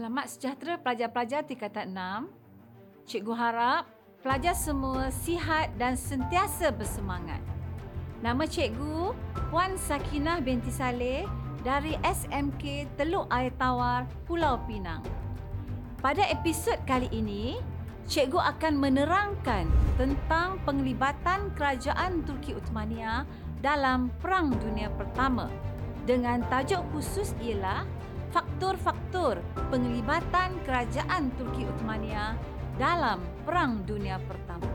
Selamat sejahtera pelajar-pelajar tingkatan 6. Cikgu harap pelajar semua sihat dan sentiasa bersemangat. Nama cikgu Puan Sakinah binti Saleh dari SMK Teluk Air Tawar, Pulau Pinang. Pada episod kali ini, cikgu akan menerangkan tentang penglibatan kerajaan Turki Uthmaniyah dalam Perang Dunia Pertama dengan tajuk khusus ialah faktor-faktor penglibatan kerajaan Turki Uthmaniyah dalam Perang Dunia Pertama.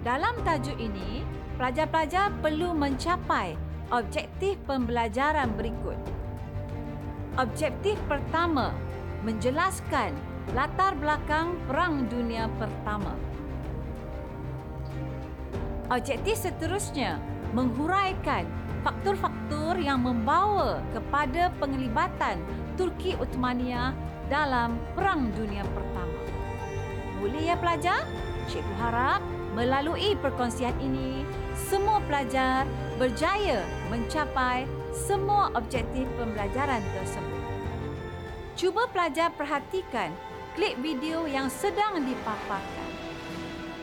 Dalam tajuk ini, pelajar-pelajar perlu mencapai objektif pembelajaran berikut. Objektif pertama, menjelaskan latar belakang Perang Dunia Pertama. Objektif seterusnya, menghuraikan faktor-faktor yang membawa kepada penglibatan Turki Uthmaniyah dalam Perang Dunia Pertama. Boleh ya pelajar? Cikgu harap melalui perkongsian ini, semua pelajar berjaya mencapai semua objektif pembelajaran tersebut. Cuba pelajar perhatikan klip video yang sedang dipaparkan.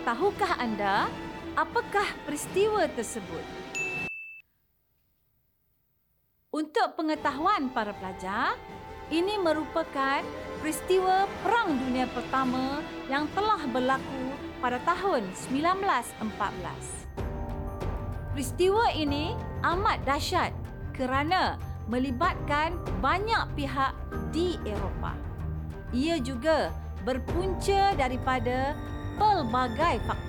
Tahukah anda apakah peristiwa tersebut? Untuk pengetahuan para pelajar, ini merupakan peristiwa Perang Dunia Pertama yang telah berlaku pada tahun 1914. Peristiwa ini amat dahsyat kerana melibatkan banyak pihak di Eropah. Ia juga berpunca daripada pelbagai faktor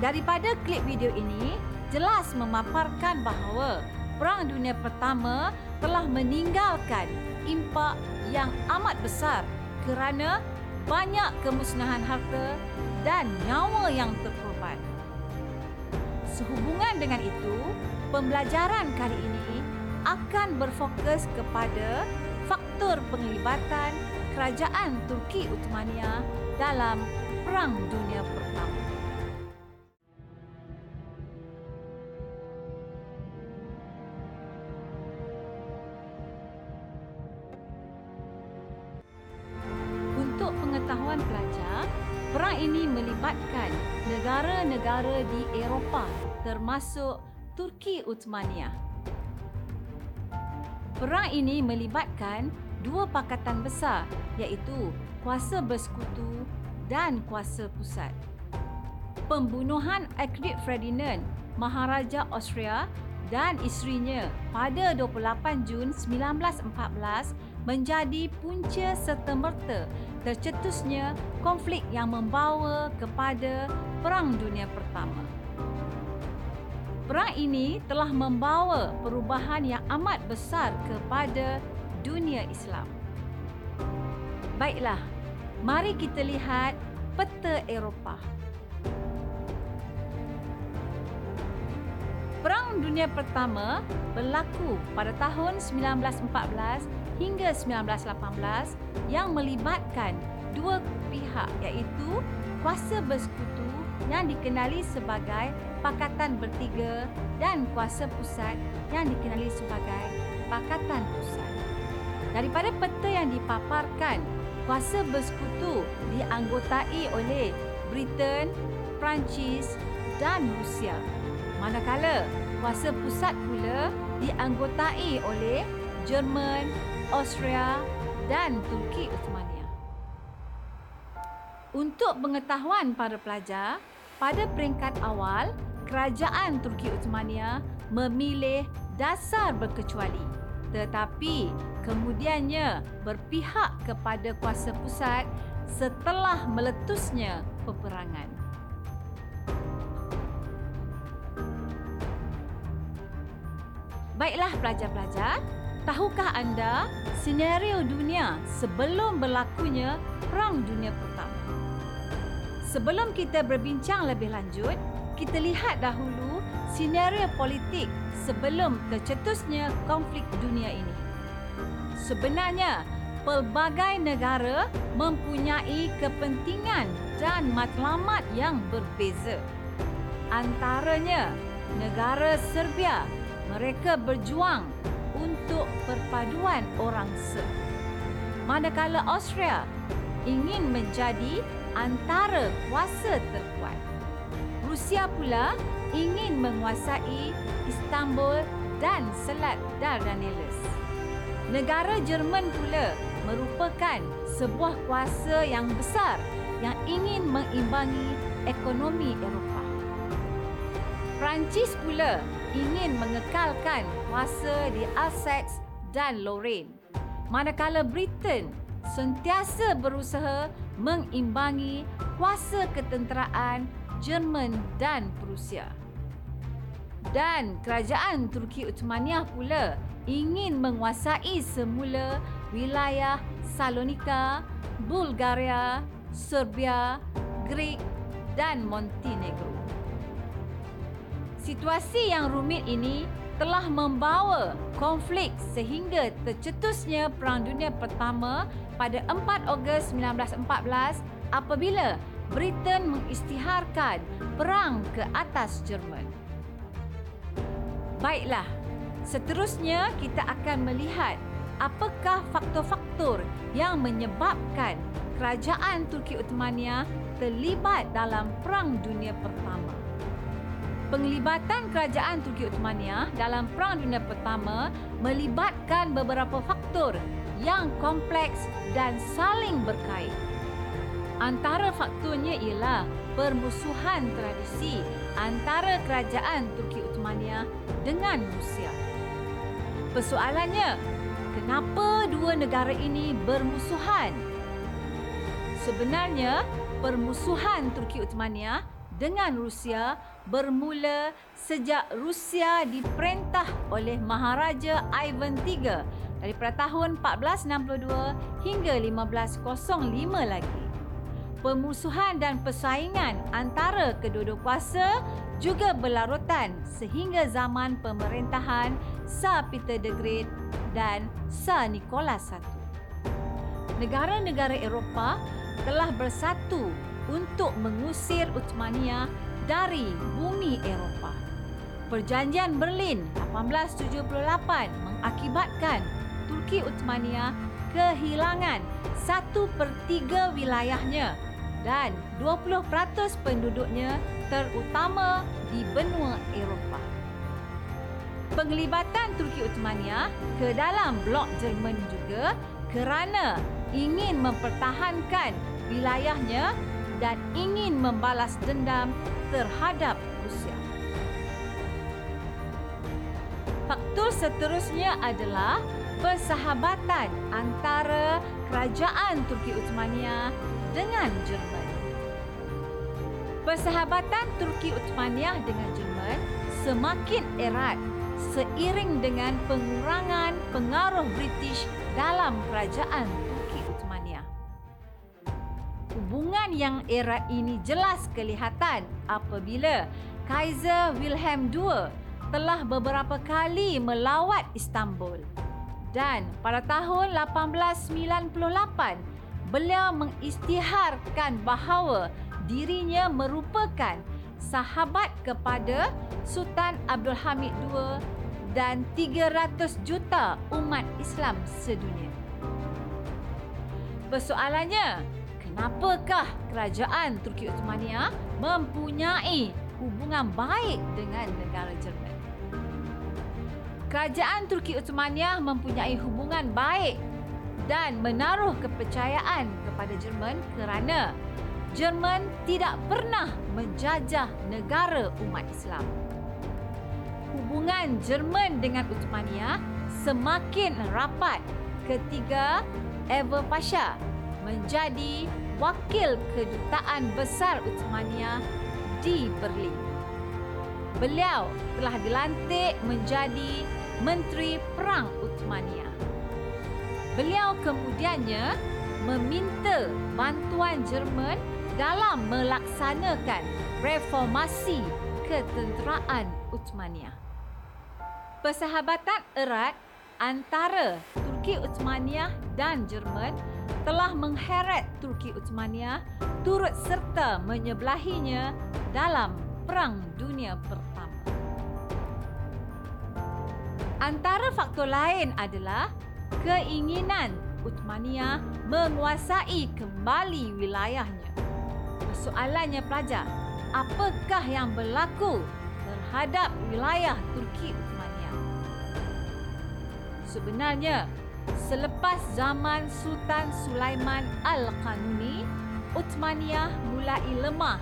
Daripada klip video ini, jelas memaparkan bahawa Perang Dunia Pertama telah meninggalkan impak yang amat besar kerana banyak kemusnahan harta dan nyawa yang terkorban. Sehubungan dengan itu, pembelajaran kali ini akan berfokus kepada faktor penglibatan kerajaan Turki Uthmaniyah dalam Perang Dunia Pertama. Negara-negara di Eropah termasuk Turki Uthmaniyah. Perang ini melibatkan dua pakatan besar iaitu kuasa bersekutu dan kuasa pusat. Pembunuhan Akrit Ferdinand, Maharaja Austria dan isterinya pada 28 Jun 1914 menjadi punca serta-merta tercetusnya konflik yang membawa kepada Perang Dunia Pertama. Perang ini telah membawa perubahan yang amat besar kepada dunia Islam. Baiklah, mari kita lihat peta Eropah. Perang Dunia Pertama berlaku pada tahun 1914 hingga 1918 yang melibatkan dua pihak iaitu kuasa bersekutu yang dikenali sebagai Pakatan Bertiga dan kuasa pusat yang dikenali sebagai Pakatan Pusat. Daripada peta yang dipaparkan, kuasa bersekutu dianggotai oleh Britain, Perancis dan Rusia. Manakala kuasa pusat pula dianggotai oleh Jerman, Austria dan Turki Uthmaniyah. Untuk pengetahuan para pelajar, pada peringkat awal, kerajaan Turki Uthmaniyah memilih dasar berkecuali tetapi kemudiannya berpihak kepada kuasa pusat setelah meletusnya peperangan. Baiklah pelajar-pelajar, Tahukah anda senario dunia sebelum berlakunya Perang Dunia Pertama? Sebelum kita berbincang lebih lanjut, kita lihat dahulu senario politik sebelum tercetusnya konflik dunia ini. Sebenarnya, pelbagai negara mempunyai kepentingan dan matlamat yang berbeza. Antaranya, negara Serbia, mereka berjuang untuk perpaduan orang Serb. Manakala Austria ingin menjadi antara kuasa terkuat. Rusia pula ingin menguasai Istanbul dan Selat Dardanelles. Negara Jerman pula merupakan sebuah kuasa yang besar yang ingin mengimbangi ekonomi Eropah. Perancis pula ingin mengekalkan kuasa di Alsace dan Lorraine. Manakala Britain sentiasa berusaha mengimbangi kuasa ketenteraan Jerman dan Prusia. Dan kerajaan Turki Uthmaniyah pula ingin menguasai semula wilayah Salonika, Bulgaria, Serbia, Greek dan Montenegro. Situasi yang rumit ini telah membawa konflik sehingga tercetusnya Perang Dunia Pertama pada 4 Ogos 1914 apabila Britain mengisytiharkan perang ke atas Jerman. Baiklah, seterusnya kita akan melihat apakah faktor-faktor yang menyebabkan kerajaan Turki Uthmaniyah terlibat dalam Perang Dunia Pertama. Penglibatan kerajaan Turki Uthmaniyah dalam Perang Dunia Pertama melibatkan beberapa faktor yang kompleks dan saling berkait. Antara faktornya ialah permusuhan tradisi antara kerajaan Turki Uthmaniyah dengan Rusia. Persoalannya, kenapa dua negara ini bermusuhan? Sebenarnya, permusuhan Turki Uthmaniyah dengan Rusia bermula sejak Rusia diperintah oleh Maharaja Ivan III daripada tahun 1462 hingga 1505 lagi pemusuhan dan persaingan antara kedua-dua kuasa juga berlarutan sehingga zaman pemerintahan Tsar Peter the Great dan Tsar Nicholas I. Negara-negara Eropah telah bersatu untuk mengusir Uthmaniyah dari bumi Eropah. Perjanjian Berlin 1878 mengakibatkan Turki Uthmaniyah kehilangan satu per tiga wilayahnya dan 20% penduduknya terutama di benua Eropah. Penglibatan Turki Uthmaniyah ke dalam blok Jerman juga kerana ingin mempertahankan wilayahnya dan ingin membalas dendam terhadap Rusia. Faktor seterusnya adalah persahabatan antara kerajaan Turki Uthmaniyah dengan Jerman. Persahabatan Turki Uthmaniyah dengan Jerman semakin erat seiring dengan pengurangan pengaruh British dalam kerajaan Hubungan yang erat ini jelas kelihatan apabila Kaiser Wilhelm II telah beberapa kali melawat Istanbul. Dan pada tahun 1898, beliau mengisytiharkan bahawa dirinya merupakan sahabat kepada Sultan Abdul Hamid II dan 300 juta umat Islam sedunia. Persoalannya, kenapakah kerajaan Turki Uthmaniyah mempunyai hubungan baik dengan negara Jerman? Kerajaan Turki Uthmaniyah mempunyai hubungan baik dan menaruh kepercayaan kepada Jerman kerana Jerman tidak pernah menjajah negara umat Islam. Hubungan Jerman dengan Uthmaniyah semakin rapat ketika Ever Pasha menjadi wakil kedutaan besar Uthmaniyah di Berlin. Beliau telah dilantik menjadi Menteri Perang Uthmaniyah. Beliau kemudiannya meminta bantuan Jerman dalam melaksanakan reformasi ketenteraan Uthmaniyah. Persahabatan erat antara Turki Uthmaniyah dan Jerman telah mengheret Turki Uthmaniyah turut serta menyebelahinya dalam Perang Dunia Pertama. Antara faktor lain adalah keinginan Uthmaniyah menguasai kembali wilayahnya. Persoalannya pelajar, apakah yang berlaku terhadap wilayah Turki Uthmaniyah? Sebenarnya, selepas zaman Sultan Sulaiman Al-Qanuni, Uthmaniyah mulai lemah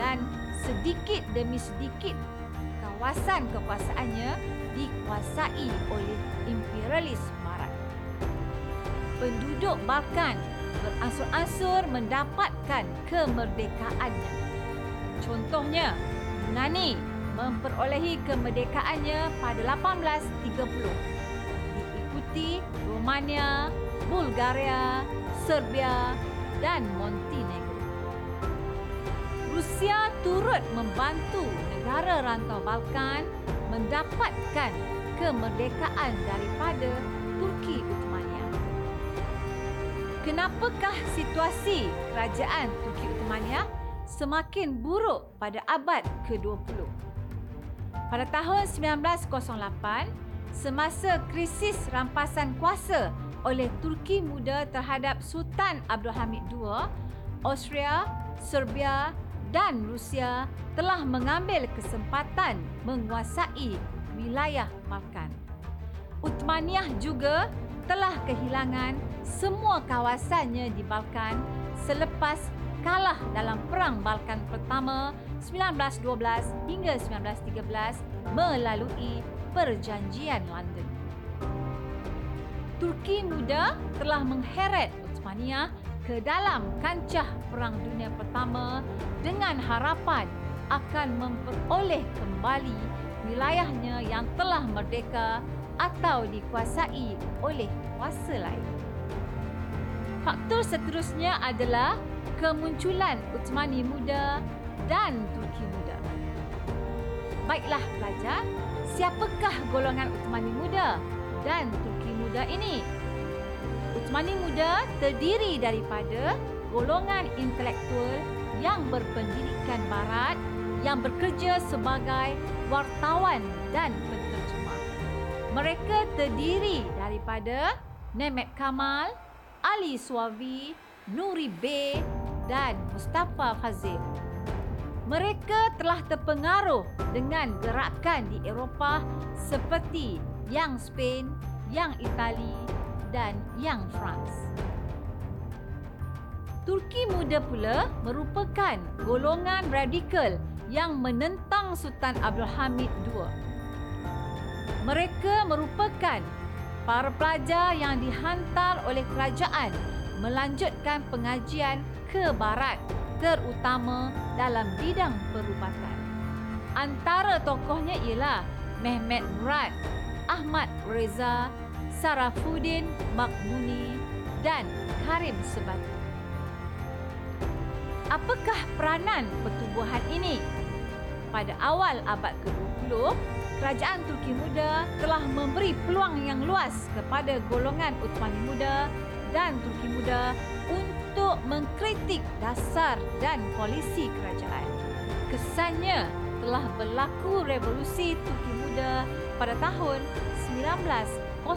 dan sedikit demi sedikit kawasan kekuasaannya dikuasai oleh imperialis barat. Penduduk Balkan beransur-ansur mendapatkan kemerdekaannya. Contohnya, Yunani memperolehi kemerdekaannya pada 1830. Diikuti Romania, Bulgaria, Serbia dan Montenegro. Rusia turut membantu negara rantau Balkan mendapatkan kemerdekaan daripada Turki Uthmaniyah. Kenapakah situasi kerajaan Turki Uthmaniyah semakin buruk pada abad ke-20? Pada tahun 1908, semasa krisis rampasan kuasa oleh Turki Muda terhadap Sultan Abdul Hamid II, Austria, Serbia dan Rusia telah mengambil kesempatan menguasai wilayah Balkan. Uthmaniyah juga telah kehilangan semua kawasannya di Balkan selepas kalah dalam Perang Balkan Pertama 1912 hingga 1913 melalui Perjanjian London. Turki Muda telah mengheret Uthmaniyah ke dalam kancah Perang Dunia Pertama dengan harapan akan memperoleh kembali wilayahnya yang telah merdeka atau dikuasai oleh kuasa lain. Faktor seterusnya adalah kemunculan Uthmani muda dan Turki muda. Baiklah pelajar, siapakah golongan Uthmani muda dan Turki muda ini? Uthmani muda terdiri daripada golongan intelektual yang berpendidikan barat yang bekerja sebagai wartawan dan penterjemah. Mereka terdiri daripada Nemet Kamal, Ali Suavi, Nuri B dan Mustafa Fazil. Mereka telah terpengaruh dengan gerakan di Eropah seperti yang Spain, yang Itali dan yang France. Turki muda pula merupakan golongan radikal yang menentang Sultan Abdul Hamid II. Mereka merupakan para pelajar yang dihantar oleh kerajaan melanjutkan pengajian ke barat terutama dalam bidang perubatan. Antara tokohnya ialah Mehmet Murad, Ahmad Reza, Sarafuddin Makmuni dan Karim Sebatu. Apakah peranan pertubuhan ini? Pada awal abad ke-20, kerajaan Turki Muda telah memberi peluang yang luas kepada golongan Uthmani Muda dan Turki Muda untuk mengkritik dasar dan polisi kerajaan. Kesannya telah berlaku revolusi Turki Muda pada tahun 1908.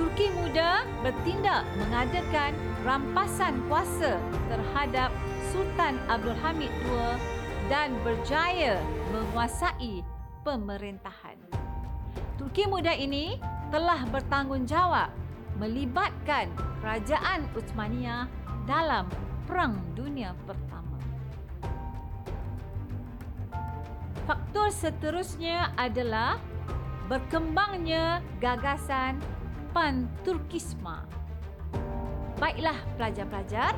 Turki Muda bertindak mengadakan rampasan kuasa terhadap Sultan Abdul Hamid II dan berjaya menguasai pemerintahan. Turki Muda ini telah bertanggungjawab melibatkan kerajaan Uthmaniyah dalam Perang Dunia Pertama. Faktor seterusnya adalah berkembangnya gagasan pan-Turkisma. Baiklah pelajar-pelajar,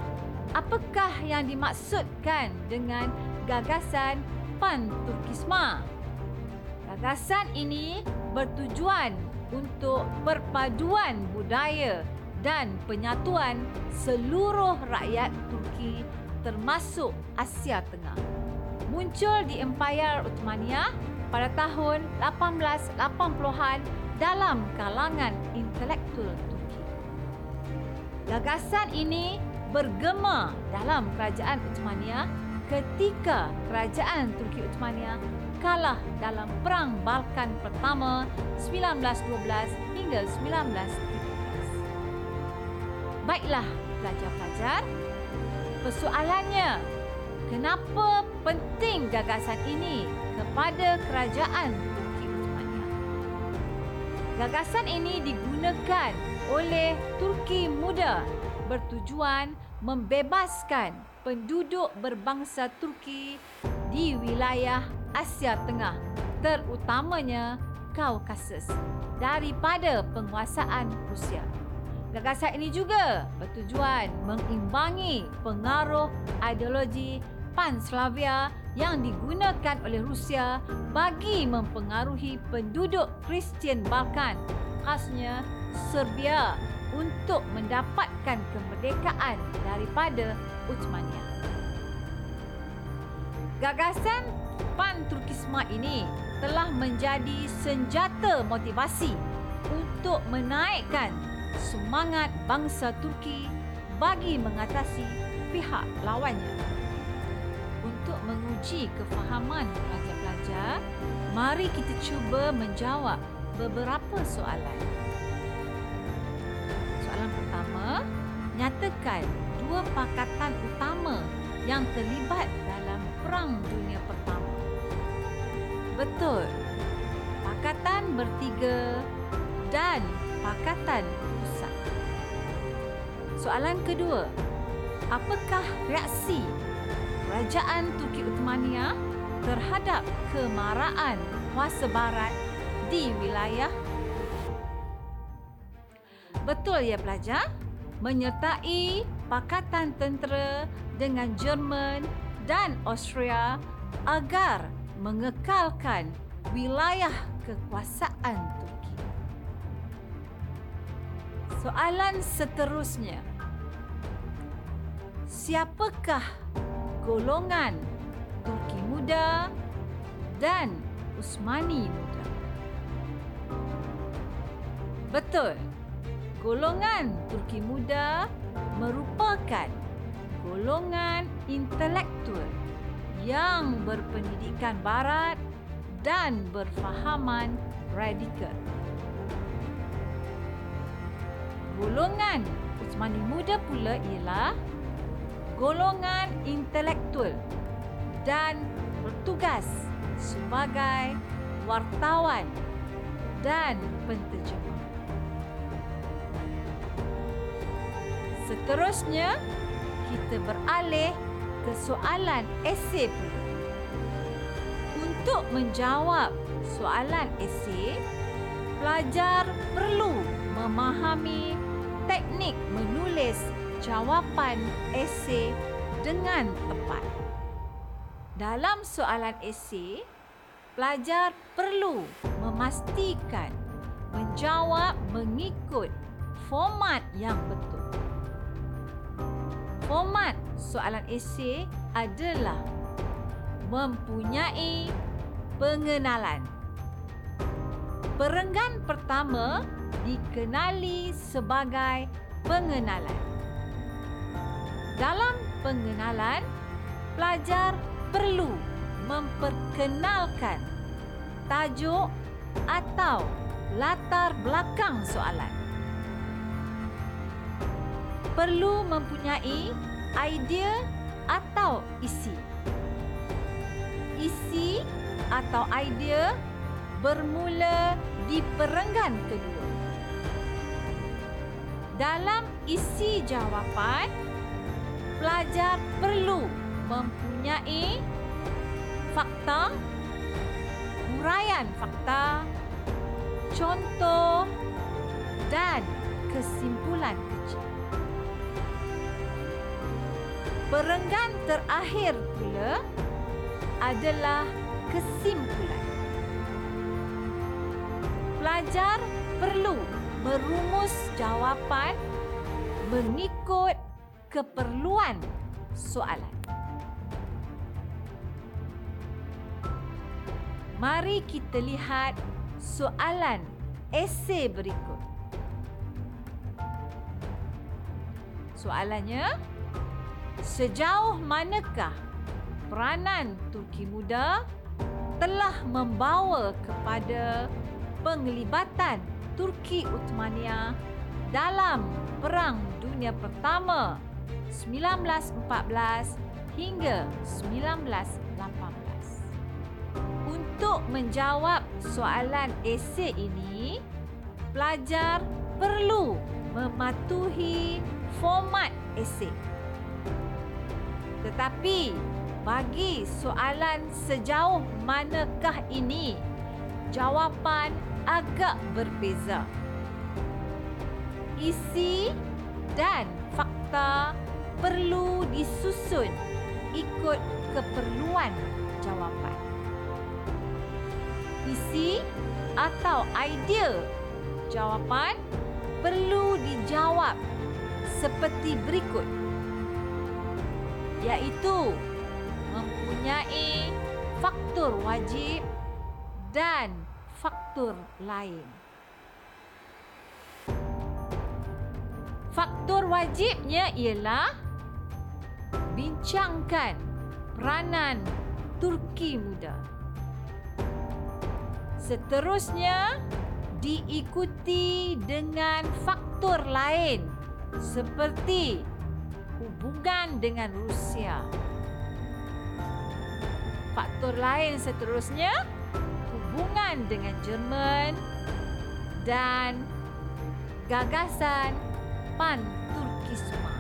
apakah yang dimaksudkan dengan gagasan pan-Turkisma? Gagasan ini bertujuan untuk perpaduan budaya dan penyatuan seluruh rakyat Turki termasuk Asia Tengah muncul di Empayar Uthmaniyah pada tahun 1880-an dalam kalangan intelektual Turki. Gagasan ini bergema dalam kerajaan Uthmaniyah ketika kerajaan Turki Uthmaniyah kalah dalam Perang Balkan pertama 1912 hingga 1913. Baiklah, pelajar-pelajar, persoalannya, kenapa penting gagasan ini kepada kerajaan Turki Uthmaniyah? Gagasan ini digunakan oleh Turki muda bertujuan membebaskan penduduk berbangsa Turki di wilayah Asia Tengah, terutamanya Kaukasus, daripada penguasaan Rusia. Gagasan ini juga bertujuan mengimbangi pengaruh ideologi Pan-Slavia yang digunakan oleh Rusia bagi mempengaruhi penduduk Kristian Balkan, khasnya Serbia untuk mendapatkan kemerdekaan daripada Uthmaniyah. Gagasan pan-Turkisma ini telah menjadi senjata motivasi untuk menaikkan semangat bangsa Turki bagi mengatasi pihak lawannya. Untuk menguji kefahaman pelajar-pelajar, mari kita cuba menjawab beberapa soalan. Soalan pertama, nyatakan dua pakatan utama yang terlibat dalam Perang Dunia Pertama. Betul. Pakatan bertiga dan pakatan pusat. Soalan kedua, apakah reaksi kerajaan Turki Uthmaniyah terhadap kemarahan kuasa barat di wilayah Betul ya pelajar? Menyertai pakatan tentera dengan Jerman dan Austria agar mengekalkan wilayah kekuasaan Turki. Soalan seterusnya. Siapakah golongan Turki muda dan Usmani muda? Betul golongan Turki muda merupakan golongan intelektual yang berpendidikan barat dan berfahaman radikal. Golongan Utsmani muda pula ialah golongan intelektual dan bertugas sebagai wartawan dan penterjemah. Seterusnya, kita beralih ke soalan esei pula. Untuk menjawab soalan esei, pelajar perlu memahami teknik menulis jawapan esei dengan tepat. Dalam soalan esei, pelajar perlu memastikan menjawab mengikut format yang betul. Format soalan esei adalah mempunyai pengenalan. Perenggan pertama dikenali sebagai pengenalan. Dalam pengenalan, pelajar perlu memperkenalkan tajuk atau latar belakang soalan perlu mempunyai idea atau isi. Isi atau idea bermula di perenggan kedua. Dalam isi jawapan, pelajar perlu mempunyai fakta, huraian fakta, contoh dan kesimpulan kecil. Perenggan terakhir pula adalah kesimpulan. Pelajar perlu merumus jawapan mengikut keperluan soalan. Mari kita lihat soalan esei berikut. Soalannya, sejauh manakah peranan Turki muda telah membawa kepada penglibatan Turki Uthmaniyah dalam Perang Dunia Pertama 1914 hingga 1918. Untuk menjawab soalan esei ini, pelajar perlu mematuhi format esei. Tetapi bagi soalan sejauh manakah ini, jawapan agak berbeza. Isi dan fakta perlu disusun ikut keperluan jawapan. Isi atau idea jawapan perlu dijawab seperti berikut iaitu mempunyai faktor wajib dan faktor lain. Faktor wajibnya ialah bincangkan peranan Turki muda. Seterusnya diikuti dengan faktor lain seperti hubungan dengan Rusia. Faktor lain seterusnya hubungan dengan Jerman dan gagasan pan-Turkisme.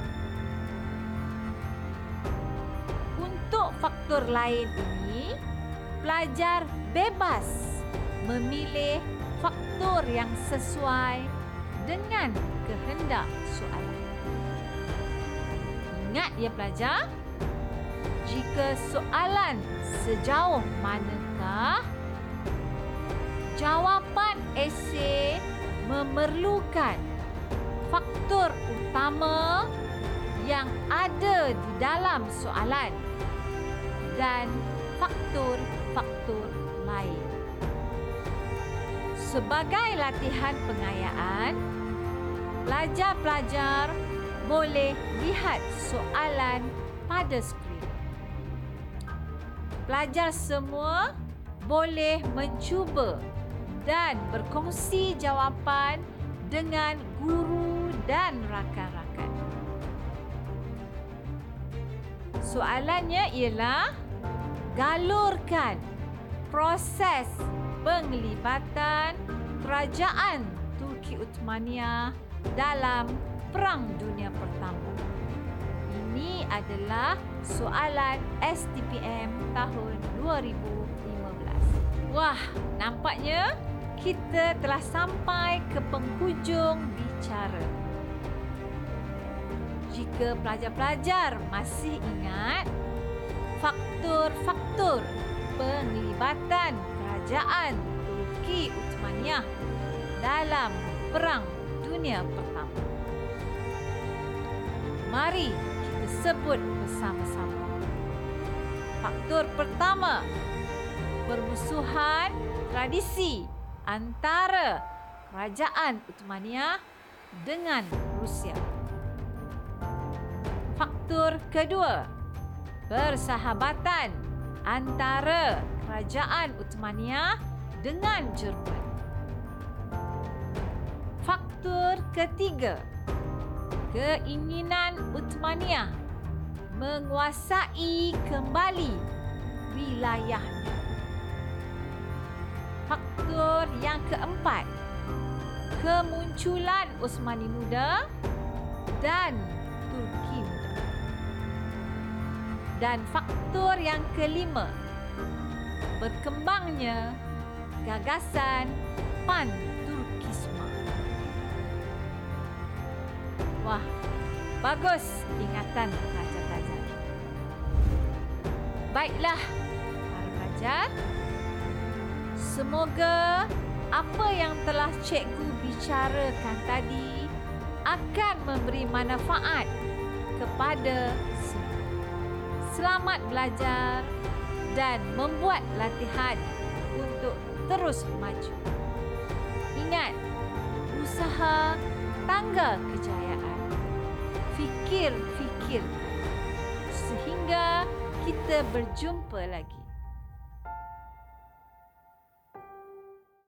Untuk faktor lain ini, pelajar bebas memilih faktor yang sesuai dengan kehendak soalan. Ya pelajar, jika soalan sejauh manakah jawapan esei memerlukan faktor utama yang ada di dalam soalan dan faktor-faktor lain. Sebagai latihan pengayaan, pelajar-pelajar boleh lihat soalan pada skrin. Pelajar semua boleh mencuba dan berkongsi jawapan dengan guru dan rakan-rakan. Soalannya ialah galurkan proses penglibatan kerajaan Turki Uthmaniyah dalam Perang Dunia Pertama. Ini adalah soalan STPM tahun 2015. Wah, nampaknya kita telah sampai ke penghujung bicara. Jika pelajar-pelajar masih ingat faktor-faktor penglibatan kerajaan Turki Uthmaniyah dalam Perang Dunia Pertama. Mari kita sebut bersama-sama. Faktor pertama, permusuhan tradisi antara kerajaan Uthmaniyah dengan Rusia. Faktor kedua, persahabatan antara kerajaan Uthmaniyah dengan Jerman. Faktor ketiga, keinginan Uthmaniyah menguasai kembali wilayahnya. Faktor yang keempat, kemunculan Osmani Muda dan Turki Muda. Dan faktor yang kelima, berkembangnya gagasan pan-Turkisme. Wah, bagus ingatan pelajar-pelajar. Baiklah, para pelajar. Semoga apa yang telah cikgu bicarakan tadi akan memberi manfaat kepada semua. Selamat belajar dan membuat latihan untuk terus maju. Ingat, usaha tangga kejayaan. Fikir-fikir sehingga kita berjumpa lagi.